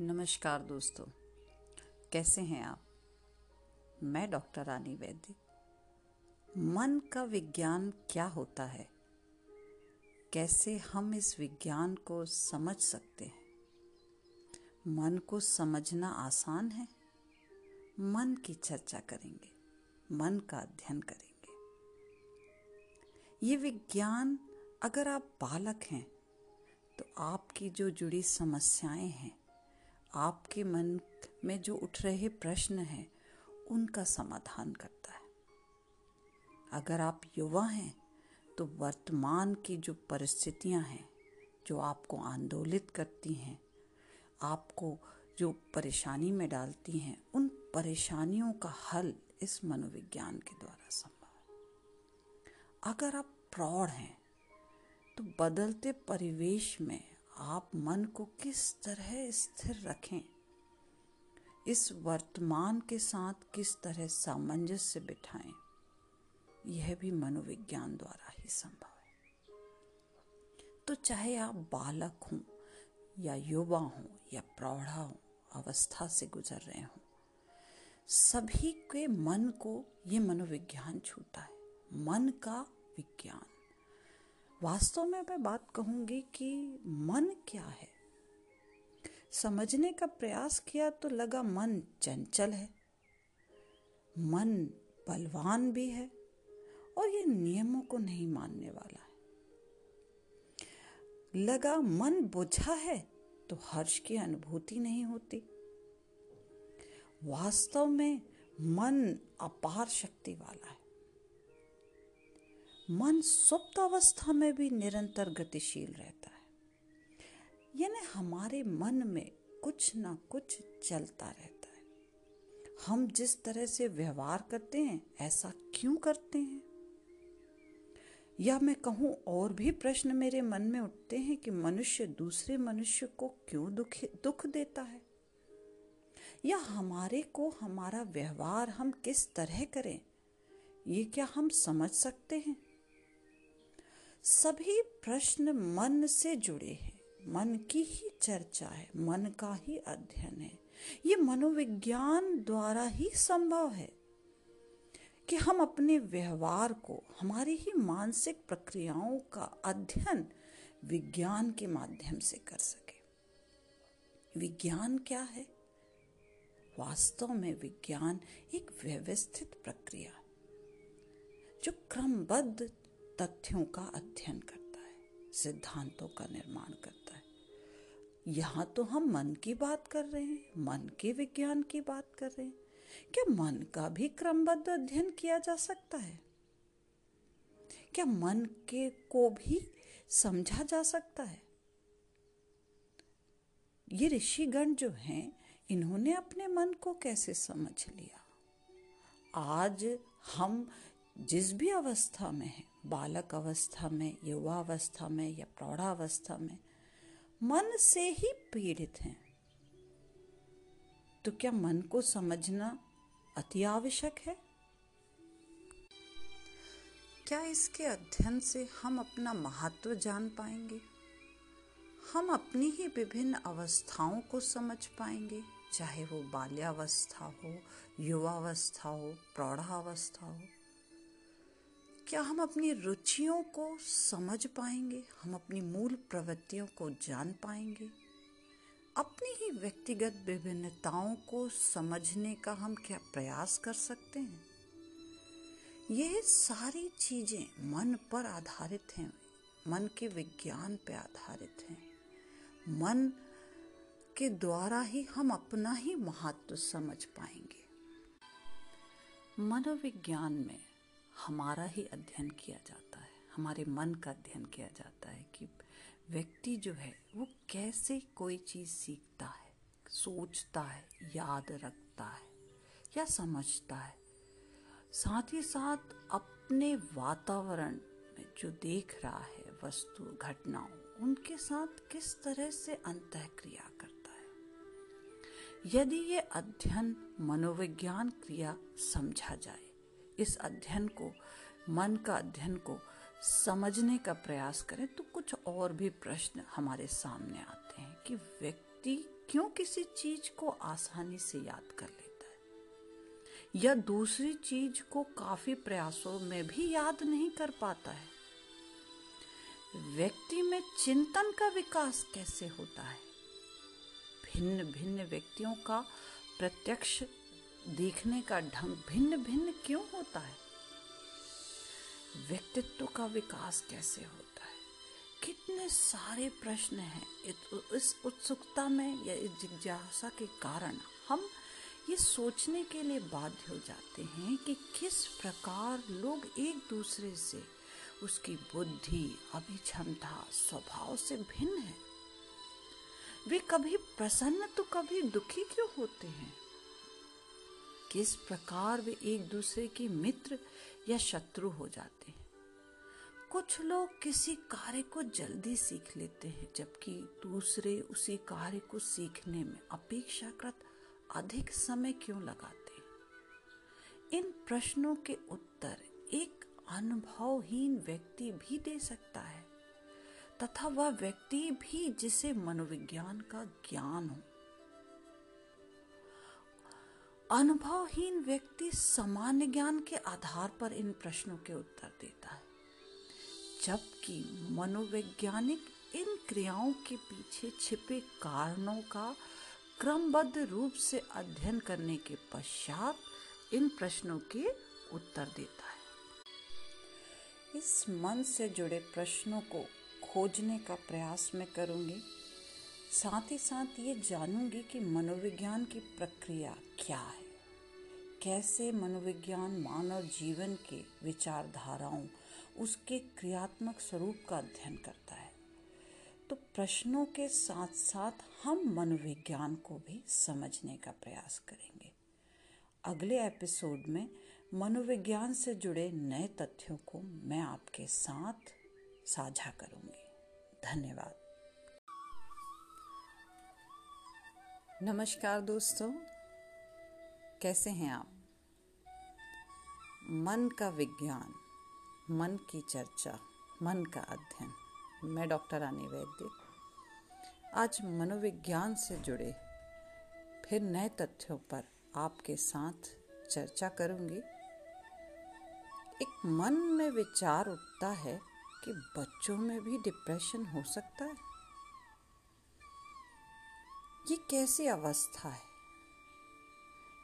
नमस्कार दोस्तों, कैसे हैं आप? मैं डॉक्टर रानी वैद्य। मन का विज्ञान क्या होता है? कैसे हम इस विज्ञान को समझ सकते हैं? मन को समझना आसान है। मन की चर्चा करेंगे, मन का अध्ययन करेंगे। ये विज्ञान, अगर आप बालक हैं तो आपकी जो जुड़ी समस्याएँ हैं आपके मन में जो उठ रहे प्रश्न हैं, उनका समाधान करता है। अगर आप युवा हैं तो वर्तमान की जो परिस्थितियाँ हैं, जो आपको आंदोलित करती हैं, आपको जो परेशानी में डालती हैं, उन परेशानियों का हल इस मनोविज्ञान के द्वारा संभव है। अगर आप प्रौढ़ हैं तो बदलते परिवेश में आप मन को किस तरह स्थिर रखें? इस वर्तमान के साथ किस तरह सामंजस्य बिठाएँ? यह भी मनोविज्ञान द्वारा ही संभव है। तो चाहे आप बालक हों या युवा हों या प्रौढ़ा हों, अवस्था से गुजर रहे हों, सभी के मन को ये मनोविज्ञान छूता है। मन का विज्ञान। वास्तव में मैं बात कहूँगी कि मन क्या है? समझने का प्रयास किया तो लगा मन चंचल है। मन बलवान भी है और ये नियमों को नहीं मानने वाला है। लगा मन बुझा है तो हर्ष की अनुभूति नहीं होती। वास्तव में मन अपार शक्ति वाला है। मन सुप्त अवस्था में भी निरंतर गतिशील रहता है। यानी हमारे मन में कुछ ना कुछ चलता रहता है। हम जिस तरह से व्यवहार करते हैं, ऐसा क्यों करते हैं? या मैं कहूँ, और भी प्रश्न मेरे मन में उठते हैं कि मनुष्य दूसरे मनुष्य को क्यों दुख दुख देता है? या हमारे को हमारा व्यवहार हम किस तरह करें? ये क्या हम समझ सकते हैं? सभी प्रश्न मन से जुड़े हैं। मन की ही चर्चा है, मन का ही अध्ययन है। ये मनोविज्ञान द्वारा ही संभव है कि हम अपने व्यवहार को, हमारी ही मानसिक प्रक्रियाओं का अध्ययन विज्ञान के माध्यम से कर सके। विज्ञान क्या है? वास्तव में विज्ञान एक व्यवस्थित प्रक्रिया जो क्रमबद्ध तथ्यों का अध्ययन करता है, सिद्धांतों का निर्माण करता है। यहाँ तो हम मन की बात कर रहे हैं, मन के विज्ञान की बात कर रहे हैं। क्या मन का भी क्रमबद्ध अध्ययन किया जा सकता है? क्या मन के को भी समझा जा सकता है? ये ऋषिगण जो हैं, इन्होंने अपने मन को कैसे समझ लिया? आज हम जिस भी अवस्था में है बालक अवस्था में, युवा अवस्था में या प्रौढ़ावस्था में मन से ही पीड़ित हैं। तो क्या मन को समझना अति आवश्यक है? क्या इसके अध्ययन से हम अपना महत्व जान पाएँगे? हम अपनी ही विभिन्न अवस्थाओं को समझ पाएँगे, चाहे वो बाल्यावस्था हो, युवावस्था हो, प्रौढ़ावस्था हो। क्या हम अपनी रुचियों को समझ पाएँगे? हम अपनी मूल प्रवृत्तियों को जान पाएँगे? अपनी ही व्यक्तिगत विभिन्नताओं को समझने का हम क्या प्रयास कर सकते हैं? यह सारी चीज़ें मन पर आधारित हैं। मन के विज्ञान पर आधारित हैं। मन के द्वारा ही हम अपना ही महत्व समझ पाएँगे। मनोविज्ञान में हमारा ही अध्ययन किया जाता है। हमारे मन का अध्ययन किया जाता है कि व्यक्ति जो है, वो कैसे कोई चीज़ सीखता है, सोचता है, याद रखता है या समझता है। साथ ही साथ अपने वातावरण में जो देख रहा है, वस्तु, घटनाओं, उनके साथ किस तरह से अंत क्रिया करता है। यदि ये अध्ययन मनोविज्ञान क्रिया समझा जाए इस अध्ययन को, मन का अध्ययन को समझने का प्रयास करें तो कुछ और भी प्रश्न हमारे सामने आते हैं कि व्यक्ति क्यों किसी चीज़ को आसानी से याद कर लेता है? या दूसरी चीज़ को काफ़ी प्रयासों में भी याद नहीं कर पाता है? व्यक्ति में चिंतन का विकास कैसे होता है? भिन्न भिन्न व्यक्तियों का प्रत्यक्ष देखने का ढंग भिन्न भिन्न क्यों होता है? व्यक्तित्व का विकास कैसे होता है? कितने सारे प्रश्न हैं इस उत्सुकता में या इस जिज्ञासा के कारण हम ये सोचने के लिए बाध्य हो जाते हैं कि किस प्रकार लोग एक दूसरे से उसकी बुद्धि, अभिक्षमता, स्वभाव से भिन्न है। वे कभी प्रसन्न तो कभी दुखी क्यों होते हैं? किस प्रकार वे एक दूसरे के मित्र या शत्रु हो जाते हैं। कुछ लोग किसी कार्य को जल्दी सीख लेते हैं, जबकि दूसरे उसी कार्य को सीखने में अपेक्षाकृत अधिक समय क्यों लगाते हैं? इन प्रश्नों के उत्तर एक अनुभवहीन व्यक्ति भी दे सकता है, तथा वह व्यक्ति भी जिसे मनोविज्ञान का ज्ञान हो। अनुभवहीन व्यक्ति सामान्य ज्ञान के आधार पर इन प्रश्नों के उत्तर देता है। जबकि मनोवैज्ञानिक इन क्रियाओं के पीछे छिपे कारणों का क्रमबद्ध रूप से अध्ययन करने के पश्चात इन प्रश्नों के उत्तर देता है। इस मन से जुड़े प्रश्नों को खोजने का प्रयास मैं करूँगी। साथ ही साथ ये जानूँगी कि मनोविज्ञान की प्रक्रिया क्या है। कैसे मनोविज्ञान मानव जीवन के विचारधाराओं, उसके क्रियात्मक स्वरूप का अध्ययन करता है। तो प्रश्नों के साथ साथ हम मनोविज्ञान को भी समझने का प्रयास करेंगे। अगले एपिसोड में मनोविज्ञान से जुड़े नए तथ्यों को मैं आपके साथ साझा करूँगी। धन्यवाद। नमस्कार दोस्तों, कैसे हैं आप? मन का विज्ञान, मन की चर्चा, मन का अध्ययन। मैं डॉक्टर रानी वैद्य। आज मनोविज्ञान से जुड़े फिर नए तथ्यों पर आपके साथ चर्चा करूँगी। एक मन में विचार उठता है कि बच्चों में भी डिप्रेशन हो सकता है। ये कैसी अवस्था है?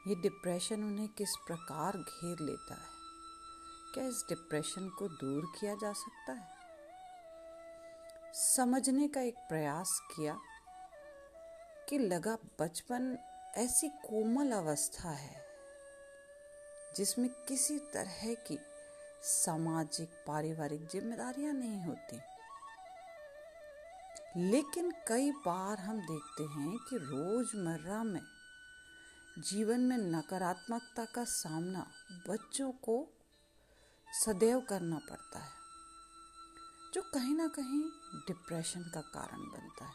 ये डिप्रेशन उन्हें किस प्रकार घेर लेता है? क्या इस डिप्रेशन को दूर किया जा सकता है? समझने का एक प्रयास किया कि लगा बचपन ऐसी कोमल अवस्था है, जिसमें किसी तरह की सामाजिक, पारिवारिक जिम्मेदारियाँ नहीं होती। लेकिन कई बार हम देखते हैं कि रोज़मर्रा में जीवन में नकारात्मकता का सामना बच्चों को सदैव करना पड़ता है, जो कहीं ना कहीं डिप्रेशन का कारण बनता है।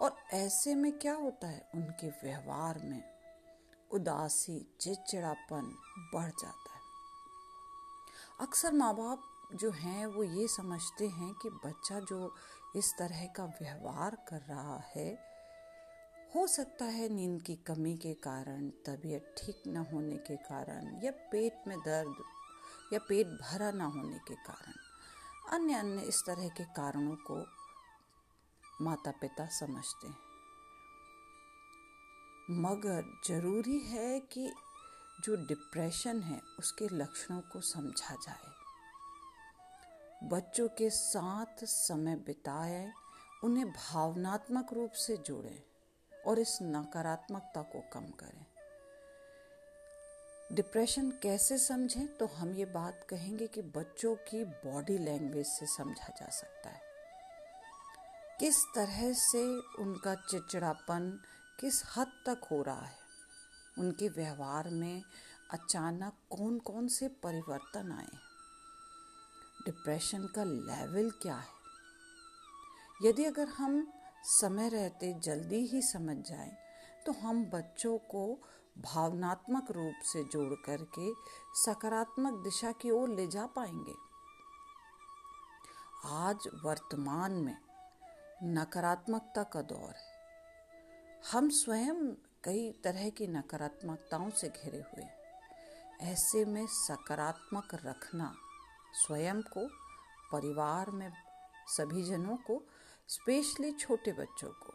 और ऐसे में क्या होता है? उनके व्यवहार में उदासी, चिड़चिड़ापन बढ़ जाता है। अक्सर माँ बाप जो हैं, वो ये समझते हैं कि बच्चा जो इस तरह का व्यवहार कर रहा है। हो सकता है नींद की कमी के कारण, तबीयत ठीक न होने के कारण, या पेट में दर्द, या पेट भरा ना होने के कारण। अन्य अन्य इस तरह के कारणों को माता पिता समझते हैं। मगर ज़रूरी है कि जो डिप्रेशन है, उसके लक्षणों को समझा जाए। बच्चों के साथ समय बिताए, उन्हें भावनात्मक रूप से जोड़ें और इस नकारात्मकता को कम करें। डिप्रेशन कैसे समझें? तो हम ये बात कहेंगे कि बच्चों की बॉडी लैंग्वेज से समझा जा सकता है। किस तरह से उनका चिड़चिड़ापन किस हद तक हो रहा है? उनके व्यवहार में अचानक कौन कौन से परिवर्तन आए डिप्रेशन का लेवल क्या है? यदि अगर हम समय रहते, जल्दी ही समझ जाएँ तो हम बच्चों को भावनात्मक रूप से जोड़ करके सकारात्मक दिशा की ओर ले जा पाएँगे। आज वर्तमान में नकारात्मकता का दौर है। हम स्वयं कई तरह की नकारात्मकताओं से घिरे हुए हैं। ऐसे में सकारात्मक रखना स्वयं को, परिवार में सभी जनों को, स्पेशली छोटे बच्चों को।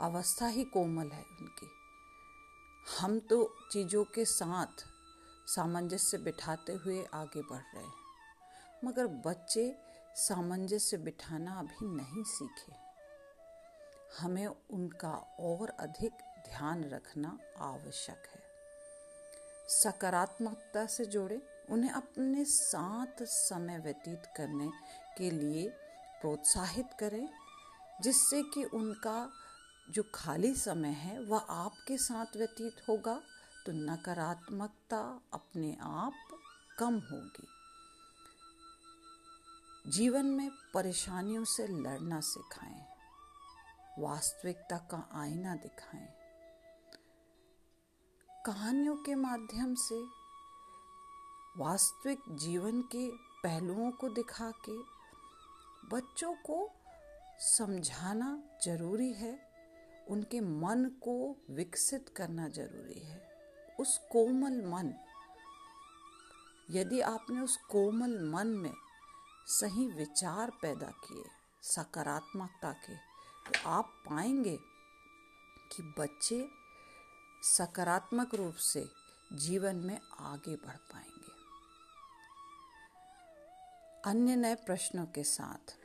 अवस्था ही कोमल है उनकी। हम तो चीज़ों के साथ सामंजस्य बिठाते हुए आगे बढ़ रहे हैं, मगर बच्चे सामंजस्य बिठाना अभी नहीं सीखे। हमें उनका और अधिक ध्यान रखना आवश्यक है। सकारात्मकता से जोड़े उन्हें अपने साथ समय व्यतीत करने के लिए प्रोत्साहित करें, जिससे कि उनका जो खाली समय है, वह आपके साथ व्यतीत होगा तो नकारात्मकता अपने आप कम होगी। जीवन में परेशानियों से लड़ना सिखाएँ, वास्तविकता का आईना दिखाएँ। कहानियों के माध्यम से वास्तविक जीवन के पहलुओं को दिखा के बच्चों को समझाना ज़रूरी है, उनके मन को विकसित करना ज़रूरी है। उस कोमल मन, यदि आपने उस कोमल मन में सही विचार पैदा किए, सकारात्मकता के तो आप पाएँगे कि बच्चे सकारात्मक रूप से जीवन में आगे बढ़ पाएँगे। अन्य नए प्रश्नों के साथ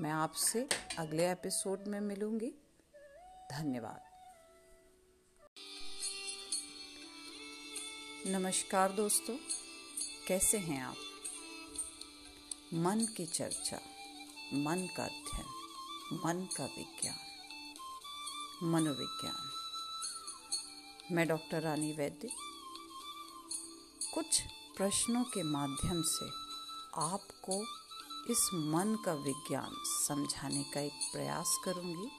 मैं आपसे अगले एपिसोड में मिलूँगी। धन्यवाद। नमस्कार दोस्तों, कैसे हैं आप? मन की चर्चा, मन का अध्ययन, मन का विज्ञान, मनोविज्ञान। मैं डॉक्टर रानी वैद्य। कुछ प्रश्नों के माध्यम से आपको इस मन का विज्ञान समझाने का एक प्रयास करूँगी।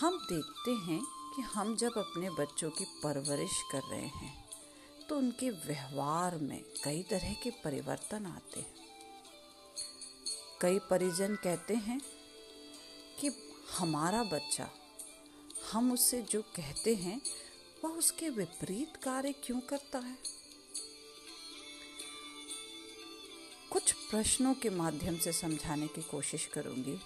हम देखते हैं कि हम जब अपने बच्चों की परवरिश कर रहे हैं तो उनके व्यवहार में कई तरह के परिवर्तन आते हैं। कई परिजन कहते हैं कि हमारा बच्चा, हम उससे जो कहते हैं, वह उसके विपरीत कार्य क्यों करता है? कुछ प्रश्नों के माध्यम से समझाने की कोशिश करूँगी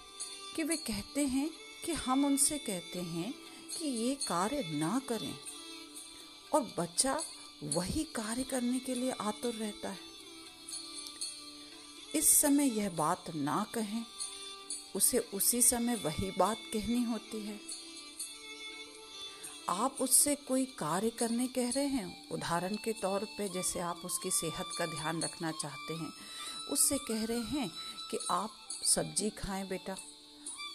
कि वे कहते हैं कि हम उनसे कहते हैं कि ये कार्य ना करें। और बच्चा वही कार्य करने के लिए आतुर रहता है। इस समय यह बात ना कहें, उसे उसी समय वही बात कहनी होती है। आप उससे कोई कार्य करने कह रहे हैं? उदाहरण के तौर पे जैसे आप उसकी सेहत का ध्यान रखना चाहते हैं उससे कह रहे हैं कि आप सब्ज़ी खाएँ बेटा,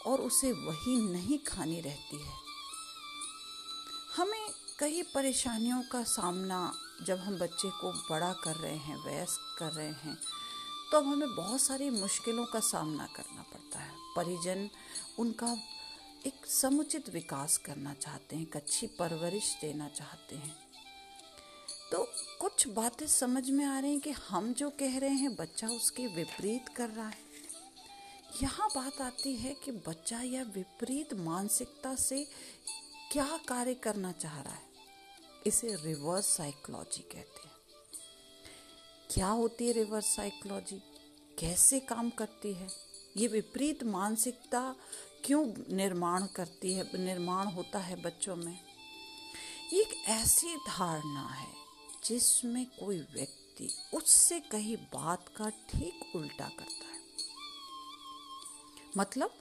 और उसे वही नहीं खानी रहती है। हमें कई परेशानियों का सामना जब हम बच्चे को बड़ा कर रहे हैं, वयस्क कर रहे हैं तो अब हमें बहुत सारी मुश्किलों का सामना करना पड़ता है। परिजन उनका एक समुचित विकास करना चाहते हैं, एक अच्छी परवरिश देना चाहते हैं। तो कुछ बातें समझ में आ रही हैं कि हम जो कह रहे हैं, बच्चा उसके विपरीत कर रहा है। यहाँ बात आती है कि बच्चा यह विपरीत मानसिकता से क्या कार्य करना चाह रहा है। इसे रिवर्स साइकोलॉजी कहते हैं। क्या होती है रिवर्स साइकोलॉजी? कैसे काम करती है? ये विपरीत मानसिकता क्यों निर्माण करती है, निर्माण होता है बच्चों में? एक ऐसी धारणा है जिसमें कोई व्यक्ति उससे कही बात का ठीक उल्टा करता है। मतलब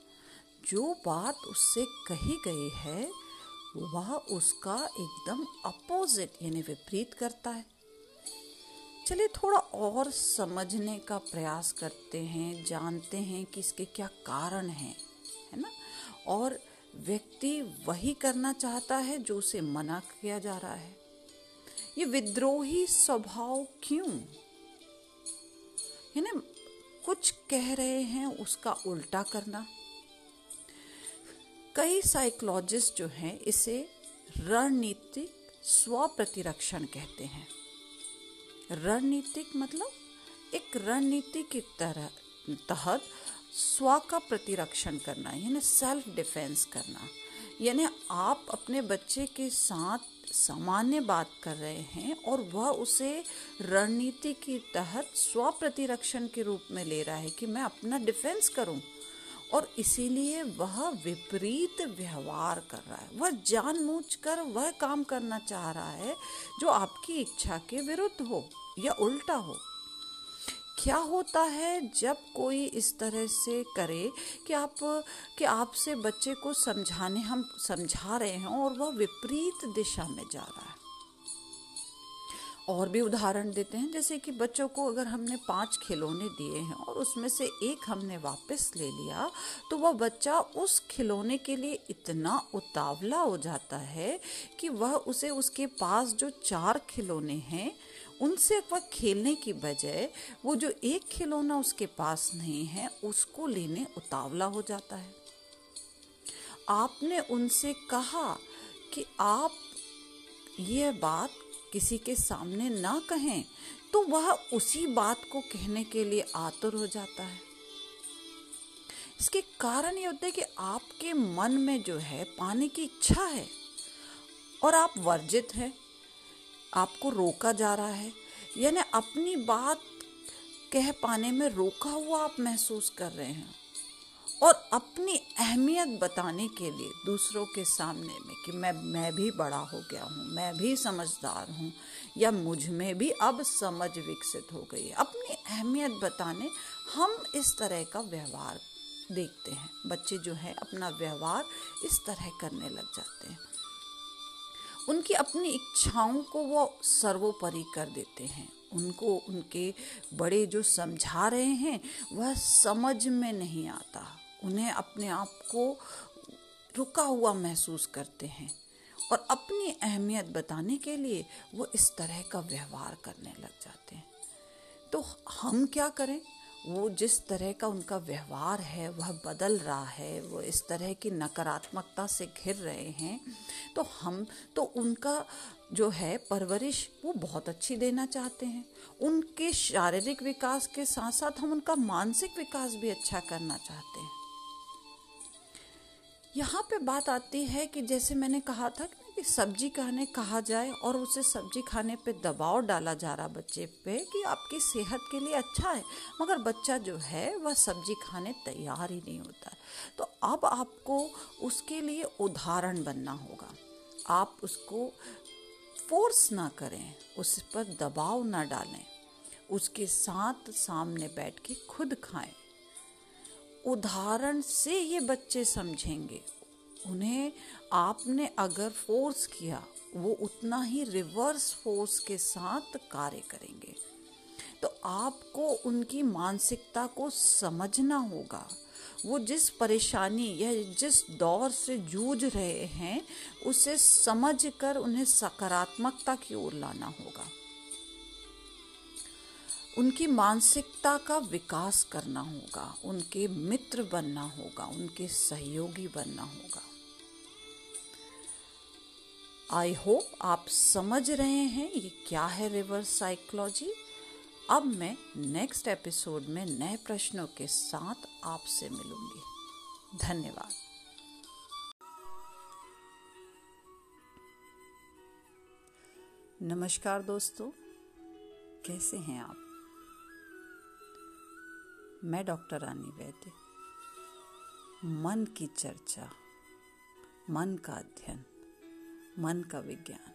जो बात उससे कही गई है, वह उसका एकदम अपोजिट यानी विपरीत करता है। चलिए थोड़ा और समझने का प्रयास करते हैं, जानते हैं कि इसके क्या कारण हैं, है ना? और व्यक्ति वही करना चाहता है जो उसे मना किया जा रहा है। ये विद्रोही स्वभाव क्यों? है ना कुछ कह रहे हैं, उसका उल्टा करना। कई साइकोलॉजिस्ट जो हैं, इसे रणनीतिक स्व प्रतिरक्षण कहते हैं। रणनीतिक मतलब एक रणनीति की तरह, तहत स्व का प्रतिरक्षण करना, यानी सेल्फ डिफेंस करना। यानी आप अपने बच्चे के साथ सामान्य बात कर रहे हैं और वह उसे रणनीति के तहत स्व प्रतिरक्षण के रूप में ले रहा है कि मैं अपना डिफेंस करूँ। और इसीलिए वह विपरीत व्यवहार कर रहा है। वह जानबूझकर वह काम करना चाह रहा है जो आपकी इच्छा के विरुद्ध हो या उल्टा हो। क्या होता है जब कोई इस तरह से करे कि आप, कि आपसे बच्चे को समझाने, हम समझा रहे हैं और वह विपरीत दिशा में जा रहा है? और भी उदाहरण देते हैं, जैसे कि बच्चों को अगर हमने पाँच खिलौने दिए हैं और उसमें से एक हमने वापस ले लिया तो वह बच्चा उस खिलौने के लिए इतना उतावला हो जाता है कि वह उसे उसके पास जो चार खिलौने हैं उनसे वह खेलने की बजाय वो जो एक खिलौना उसके पास नहीं है, उसको लेने उतावला हो जाता है। आपने उनसे कहा कि आप ये बात किसी के सामने ना कहें तो वह उसी बात को कहने के लिए आतुर हो जाता है। इसके कारण ये होता है कि आपके मन में जो है पाने की इच्छा है और आप वर्जित हैं। आपको रोका जा रहा है। यानी अपनी बात कह पाने में रोका हुआ आप महसूस कर रहे हैं। और अपनी अहमियत बताने के लिए दूसरों के सामने में कि मैं मैं भी बड़ा हो गया हूँ, मैं भी समझदार हूँ, या मुझमें भी अब समझ विकसित हो गई है। अपनी अहमियत बताने हम इस तरह का व्यवहार देखते हैं। बच्चे जो है अपना व्यवहार इस तरह करने लग जाते हैं। उनकी अपनी इच्छाओं को वो सर्वोपरि कर देते हैं। उनको उनके बड़े जो समझा रहे हैं, वह समझ में नहीं आता। उन्हें अपने आप को रुका हुआ महसूस करते हैं और अपनी अहमियत बताने के लिए वो इस तरह का व्यवहार करने लग जाते हैं। तो हम क्या करें? वो जिस तरह का उनका व्यवहार है, वह बदल रहा है, वो इस तरह की नकारात्मकता से घिर रहे हैं तो हम तो उनका जो है परवरिश वो बहुत अच्छी देना चाहते हैं। उनके शारीरिक विकास के साथ साथ हम उनका मानसिक विकास भी अच्छा करना चाहते हैं। यहाँ पे बात आती है कि जैसे मैंने कहा था कि सब्ज़ी खाने कहा जाए और उसे सब्ज़ी खाने पे दबाव डाला जा रहा बच्चे पे कि आपकी सेहत के लिए अच्छा है, मगर बच्चा जो है वह सब्ज़ी खाने तैयार ही नहीं होता तो अब आपको उसके लिए उदाहरण बनना होगा। आप उसको फोर्स ना करें, उस पर दबाव ना डालें, उसके साथ सामने बैठ के खुद खाएँ। उदाहरण से ये बच्चे समझेंगे। उन्हें आपने अगर फोर्स किया, वो उतना ही रिवर्स फोर्स के साथ कार्य करेंगे। तो आपको उनकी मानसिकता को समझना होगा। वो जिस परेशानी या जिस दौर से जूझ रहे हैं, उसे समझकर उन्हें सकारात्मकता की ओर लाना होगा। उनकी मानसिकता का विकास करना होगा, उनके मित्र बनना होगा, उनके सहयोगी बनना होगा। आई होप आप समझ रहे हैं ये क्या है रिवर्स साइकोलॉजी अब मैं नेक्स्ट एपिसोड में नए प्रश्नों के साथ आपसे मिलूँगी। धन्यवाद। नमस्कार दोस्तों, कैसे हैं आप? मैं डॉक्टर रानी वैद्य। मन की चर्चा, मन का अध्ययन। मन का विज्ञान।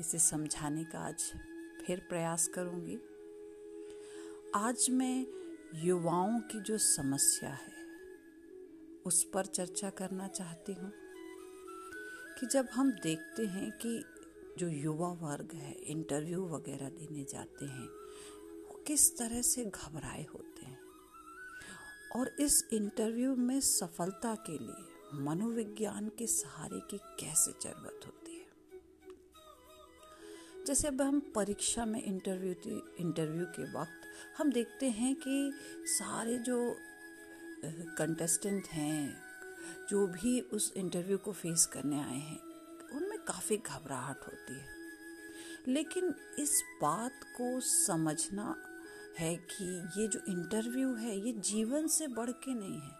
इसे समझाने का आज फिर प्रयास करूँगी। आज मैं युवाओं की जो समस्या है, उस पर चर्चा करना चाहती हूँ कि जब हम देखते हैं कि जो युवा वर्ग है, इंटरव्यू वगैरह देने जाते हैं, वो किस तरह से घबराए होते हैं और इस इंटरव्यू में सफलता के लिए मनोविज्ञान के सहारे की कैसे ज़रूरत होती है? जैसे अब हम परीक्षा में इंटरव्यू इंटरव्यू के वक्त हम देखते हैं कि सारे जो कंटेस्टेंट हैं, जो भी उस इंटरव्यू को फेस करने आए हैं, उनमें काफ़ी घबराहट होती है। लेकिन इस बात को समझना है कि ये जो इंटरव्यू है, ये जीवन से बढ़ के नहीं है।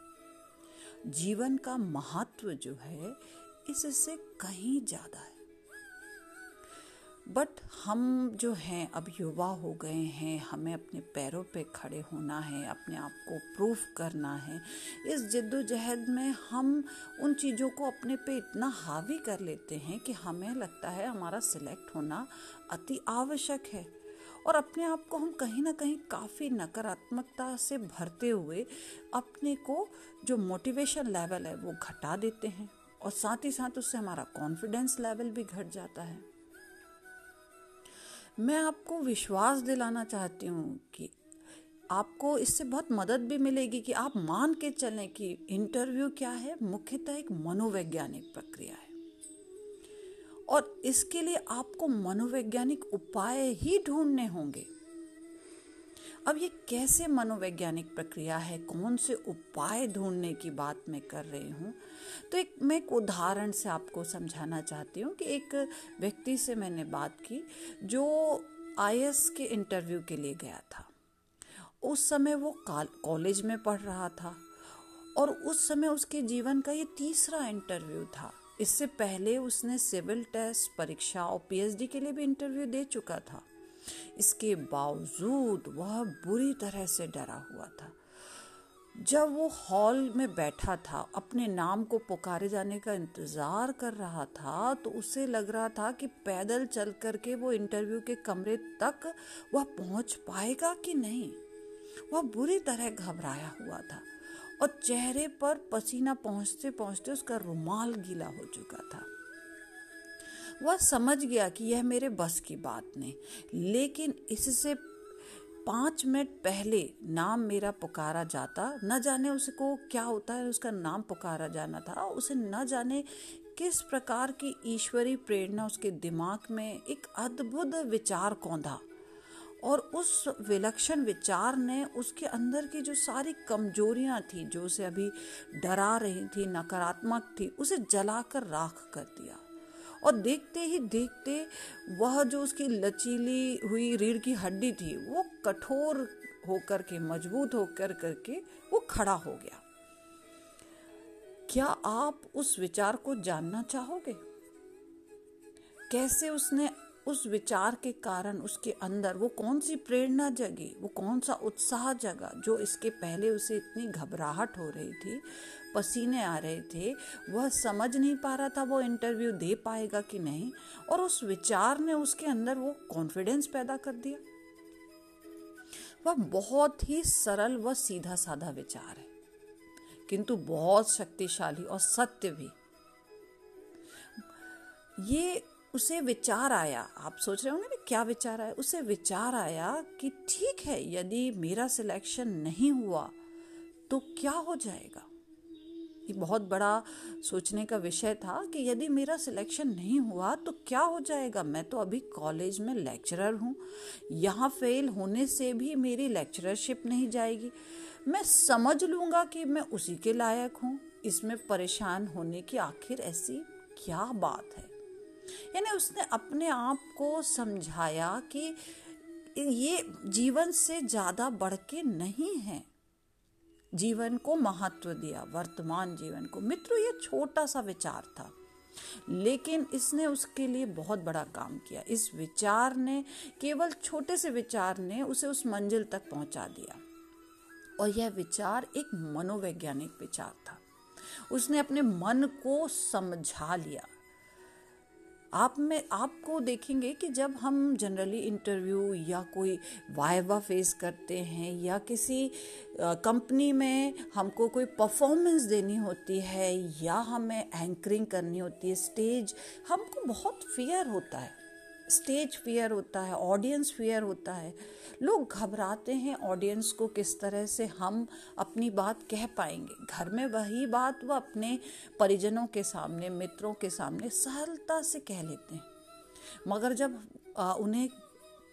जीवन का महत्व जो है, इससे कहीं ज़्यादा है। बट हम जो हैं, अब युवा हो गए हैं, हमें अपने पैरों पे खड़े होना है, अपने आप को प्रूफ करना है। इस जद्दोजहद में हम उन चीज़ों को अपने पे इतना हावी कर लेते हैं कि हमें लगता है हमारा सिलेक्ट होना अति आवश्यक है। और अपने आप को हम कहीं ना कहीं काफ़ी नकारात्मकता से भरते हुए अपने को जो मोटिवेशन लेवल है वो घटा देते हैं और साथ ही साथ उससे हमारा कॉन्फिडेंस लेवल भी घट जाता है। मैं आपको विश्वास दिलाना चाहती हूँ कि आपको इससे बहुत मदद भी मिलेगी कि आप मान के चलें कि इंटरव्यू क्या है? मुख्यतः एक मनोवैज्ञानिक प्रक्रिया है। और इसके लिए आपको मनोवैज्ञानिक उपाय ही ढूँढने होंगे। अब ये कैसे मनोवैज्ञानिक प्रक्रिया है? कौन से उपाय ढूँढने की बात मैं कर रही हूँ? तो एक मैं एक उदाहरण से आपको समझाना चाहती हूँ कि एक व्यक्ति से मैंने बात की जो आई के इंटरव्यू के लिए गया था। उस समय वो कॉलेज में पढ़ रहा था और उस समय उसके जीवन का ये तीसरा इंटरव्यू था। इससे पहले उसने सिविल टेस्ट परीक्षा और पीएचडी के लिए भी इंटरव्यू दे चुका था। इसके बावजूद वह बुरी तरह से डरा हुआ था। जब वो हॉल में बैठा था, अपने नाम को पुकारे जाने का इंतज़ार कर रहा था तो उसे लग रहा था कि पैदल चल करके वो इंटरव्यू के कमरे तक वह पहुँच पाएगा कि नहीं। वह बुरी तरह घबराया हुआ था। और चेहरे पर पसीना पहुँचते पहुँचते उसका रुमाल गीला हो चुका था। वह समझ गया कि यह मेरे बस की बात नहीं, लेकिन इससे पाँच मिनट पहले नाम मेरा पुकारा जाता, न जाने उसको क्या होता है, उसका नाम पुकारा जाना था उसे न जाने किस प्रकार की ईश्वरी प्रेरणा उसके दिमाग में एक अद्भुत विचार कौंधा। और उस विलक्षण विचार ने उसके अंदर की जो सारी कमजोरियाँ थी, जो उसे अभी डरा रही थी, नकारात्मक थी, उसे जलाकर राख कर दिया। और देखते ही देखते वह जो उसकी लचीली हुई रीढ़ की हड्डी थी, वो कठोर होकर के, मज़बूत होकर करके वो खड़ा हो गया। क्या आप उस विचार को जानना चाहोगे? कैसे उसने उस विचार के कारण उसके अंदर वो कौन सी प्रेरणा जगी, वो कौन सा उत्साह जगा जो इसके पहले उसे इतनी घबराहट हो रही थी, पसीने आ रहे थे, वह समझ नहीं पा रहा था वो इंटरव्यू दे पाएगा कि नहीं और उस विचार ने उसके अंदर वो कॉन्फिडेंस पैदा कर दिया। वह बहुत ही सरल व सीधा साधा विचार है, किंतु बहुत शक्तिशाली और सत्य भी। ये उसे विचार आया। आप सोच रहे होंगे ना, क्या विचार आया? उसे विचार आया कि ठीक है, यदि मेरा सिलेक्शन नहीं हुआ तो क्या हो जाएगा? ये बहुत बड़ा सोचने का विषय था कि यदि मेरा सिलेक्शन नहीं हुआ तो क्या हो जाएगा? मैं तो अभी कॉलेज में लेक्चरर हूँ। यहाँ फेल होने से भी मेरी लेक्चररशिप नहीं जाएगी। मैं समझ लूँगा कि मैं उसी के लायक हूँ। इसमें परेशान होने की आखिर ऐसी क्या बात है? यानी उसने अपने आप को समझाया कि ये जीवन से ज़्यादा बढ़ के नहीं है। जीवन को महत्व दिया, वर्तमान जीवन को। मित्रों, ये छोटा सा विचार था, लेकिन इसने उसके लिए बहुत बड़ा काम किया। इस विचार ने, केवल छोटे से विचार ने उसे उस मंजिल तक पहुँचा दिया। और यह विचार एक मनोवैज्ञानिक विचार था। उसने अपने मन को समझा लिया। आप में, आपको देखेंगे कि जब हम जनरली इंटरव्यू या कोई वाइवा फेस करते हैं या किसी कंपनी में हमको कोई परफॉर्मेंस देनी होती है या हमें एंकरिंग करनी होती है स्टेज हमको बहुत फियर होता है। स्टेज फियर होता है ऑडियंस फियर होता है। लोग घबराते हैं ऑडियंस को किस तरह से हम अपनी बात कह पाएँगे। घर में वही बात वो अपने परिजनों के सामने मित्रों के सामने सरलता से कह लेते हैं। मगर जब आ, उन्हें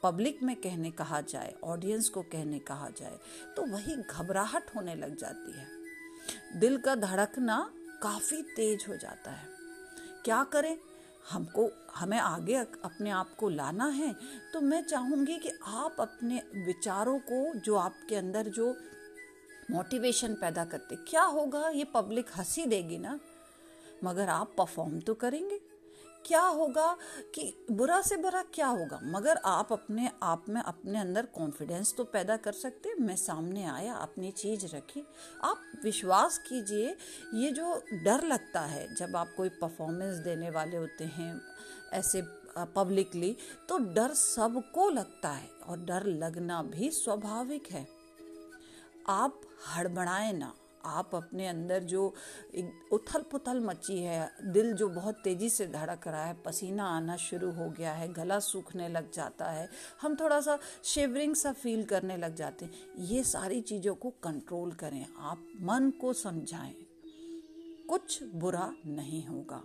पब्लिक में कहने कहा जाए ऑडियंस को कहने कहा जाए तो वही घबराहट होने लग जाती है। दिल का धड़कना काफ़ी तेज हो जाता है। क्या करें? हमको हमें आगे अपने आप को लाना है तो मैं चाहूँगी कि आप अपने विचारों को जो आपके अंदर जो मोटिवेशन पैदा करते, क्या होगा, ये पब्लिक हँसी देगी ना? मगर आप परफॉर्म तो करेंगे। क्या होगा कि बुरा से बुरा क्या होगा? मगर आप अपने आप में अपने अंदर कॉन्फिडेंस तो पैदा कर सकते मैं सामने आया अपनी चीज़ रखी। आप विश्वास कीजिए, ये जो डर लगता है, जब आप कोई परफॉर्मेंस देने वाले होते हैं, ऐसे पब्लिकली तो डर सबको लगता है और डर लगना भी स्वाभाविक है। आप हड़बड़ाए ना। आप अपने अंदर जो एक उथल पुथल मची है, दिल जो बहुत तेज़ी से धड़क रहा है, पसीना आना शुरू हो गया है, गला सूखने लग जाता है, हम थोड़ा सा शिवरिंग सा फील करने लग जाते हैं। ये सारी चीज़ों को कंट्रोल करें। आप मन को समझाएँ। कुछ बुरा नहीं होगा।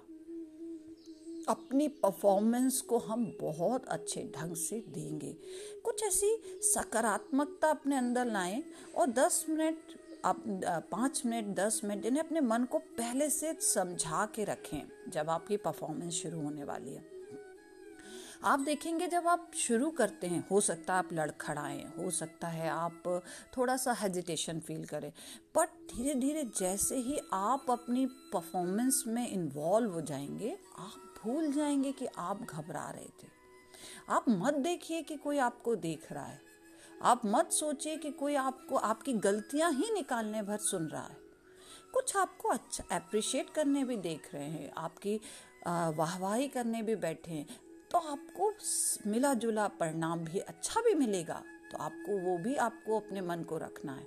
अपनी परफॉर्मेंस को हम बहुत अच्छे ढंग से देंगे। कुछ ऐसी सकारात्मकता अपने अंदर लाएँ और 10 मिनट आप पाँच मिनट, दस मिनट इन्हें अपने मन को पहले से समझा के रखें जब आपकी परफॉर्मेंस शुरू होने वाली है। आप देखेंगे जब आप शुरू करते हैं, हो सकता है आप लड़खड़ाएँ हो सकता है आप थोड़ा सा हेजिटेशन फील करें बट धीरे धीरे जैसे ही आप अपनी परफॉर्मेंस में इन्वॉल्व हो जाएँगे, आप भूल जाएँगे कि आप घबरा रहे थे। आप मत देखिए कि कोई आपको देख रहा है। आप मत सोचिए कि कोई आपको, आपकी गलतियाँ ही निकालने भर सुन रहा है। कुछ आपको अच्छा अप्रिशिएट करने भी देख रहे हैं, आपकी वाहवाही करने भी बैठे हैं तो आपको मिला जुला परिणाम भी अच्छा भी मिलेगा तो आपको वो भी आपको अपने मन को रखना है।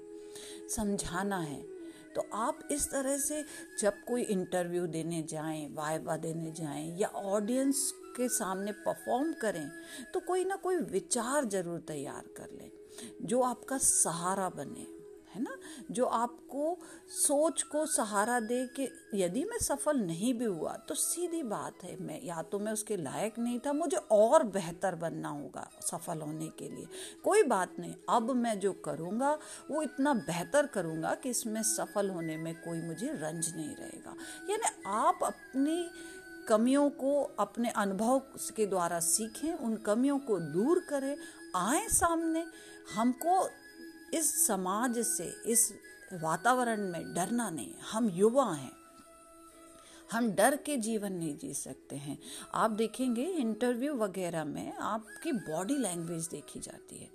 समझाना है। तो आप इस तरह से जब कोई इंटरव्यू देने जाएँ वाइवा देने जाएँ, या ऑडियंस के सामने परफॉर्म करें तो कोई ना कोई विचार ज़रूर तैयार कर लें, जो आपका सहारा बने। है ना? जो आपको सोच को सहारा दे कि यदि मैं सफल नहीं भी हुआ तो सीधी बात है, मैं, या तो मैं उसके लायक नहीं था, मुझे और बेहतर बनना होगा सफल होने के लिए। कोई बात नहीं, अब मैं जो करूँगा, वो इतना बेहतर करूँगा कि इसमें सफल होने में कोई मुझे रंज नहीं रहेगा। यानी आप अपनी कमियों को, अपने अनुभव के द्वारा सीखें, उन कमियों को दूर करें, आए सामने, हमको इस समाज से, इस वातावरण में डरना नहीं। हम युवा हैं। हम डर के जीवन नहीं जी सकते हैं। आप देखेंगे इंटरव्यू वगैरह में आपकी बॉडी लैंग्वेज देखी जाती है।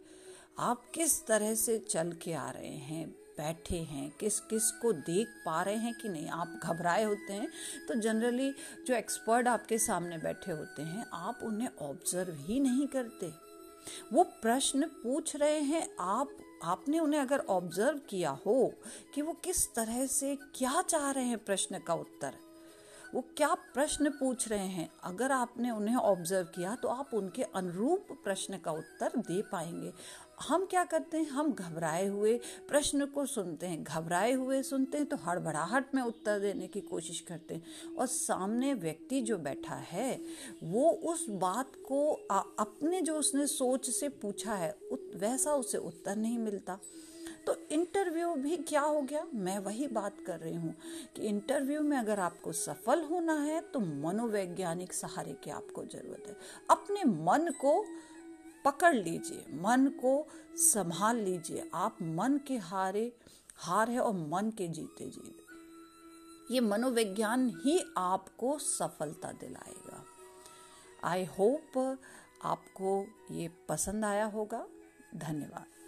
आप किस तरह से चल के आ रहे हैं, बैठे हैं, किस किस को देख पा रहे हैं कि नहीं, आप घबराए होते हैं तो जनरली जो एक्सपर्ट आपके सामने बैठे होते हैं, आप उन्हें ऑब्ज़र्व ही नहीं करते। वो प्रश्न पूछ रहे हैं, आप आपने उन्हें अगर ऑब्ज़र्व किया हो कि वो किस तरह से क्या चाह रहे हैं प्रश्न का उत्तर वो क्या प्रश्न पूछ रहे हैं? अगर आपने उन्हें ऑब्ज़र्व किया तो आप उनके अनुरूप प्रश्न का उत्तर दे पाएँगे। हम क्या करते हैं? हम घबराए हुए प्रश्न को सुनते हैं। घबराए हुए सुनते हैं तो हड़बड़ाहट में उत्तर देने की कोशिश करते हैं। और सामने व्यक्ति जो बैठा है, वो उस बात को अपने जो उसने सोच से पूछा है वैसा उसे उत्तर नहीं मिलता। तो इंटरव्यू भी क्या हो गया? मैं वही बात कर रही हूँ कि इंटरव्यू में अगर आपको सफल होना है तो मनोवैज्ञानिक सहारे की आपको ज़रूरत है। अपने मन को पकड़ लीजिए, मन को संभाल लीजिए। आप मन के हारे, हार है और मन के जीते जीत। ये मनोविज्ञान ही आपको सफलता दिलाएगा। आई होप आपको ये पसंद आया होगा। धन्यवाद।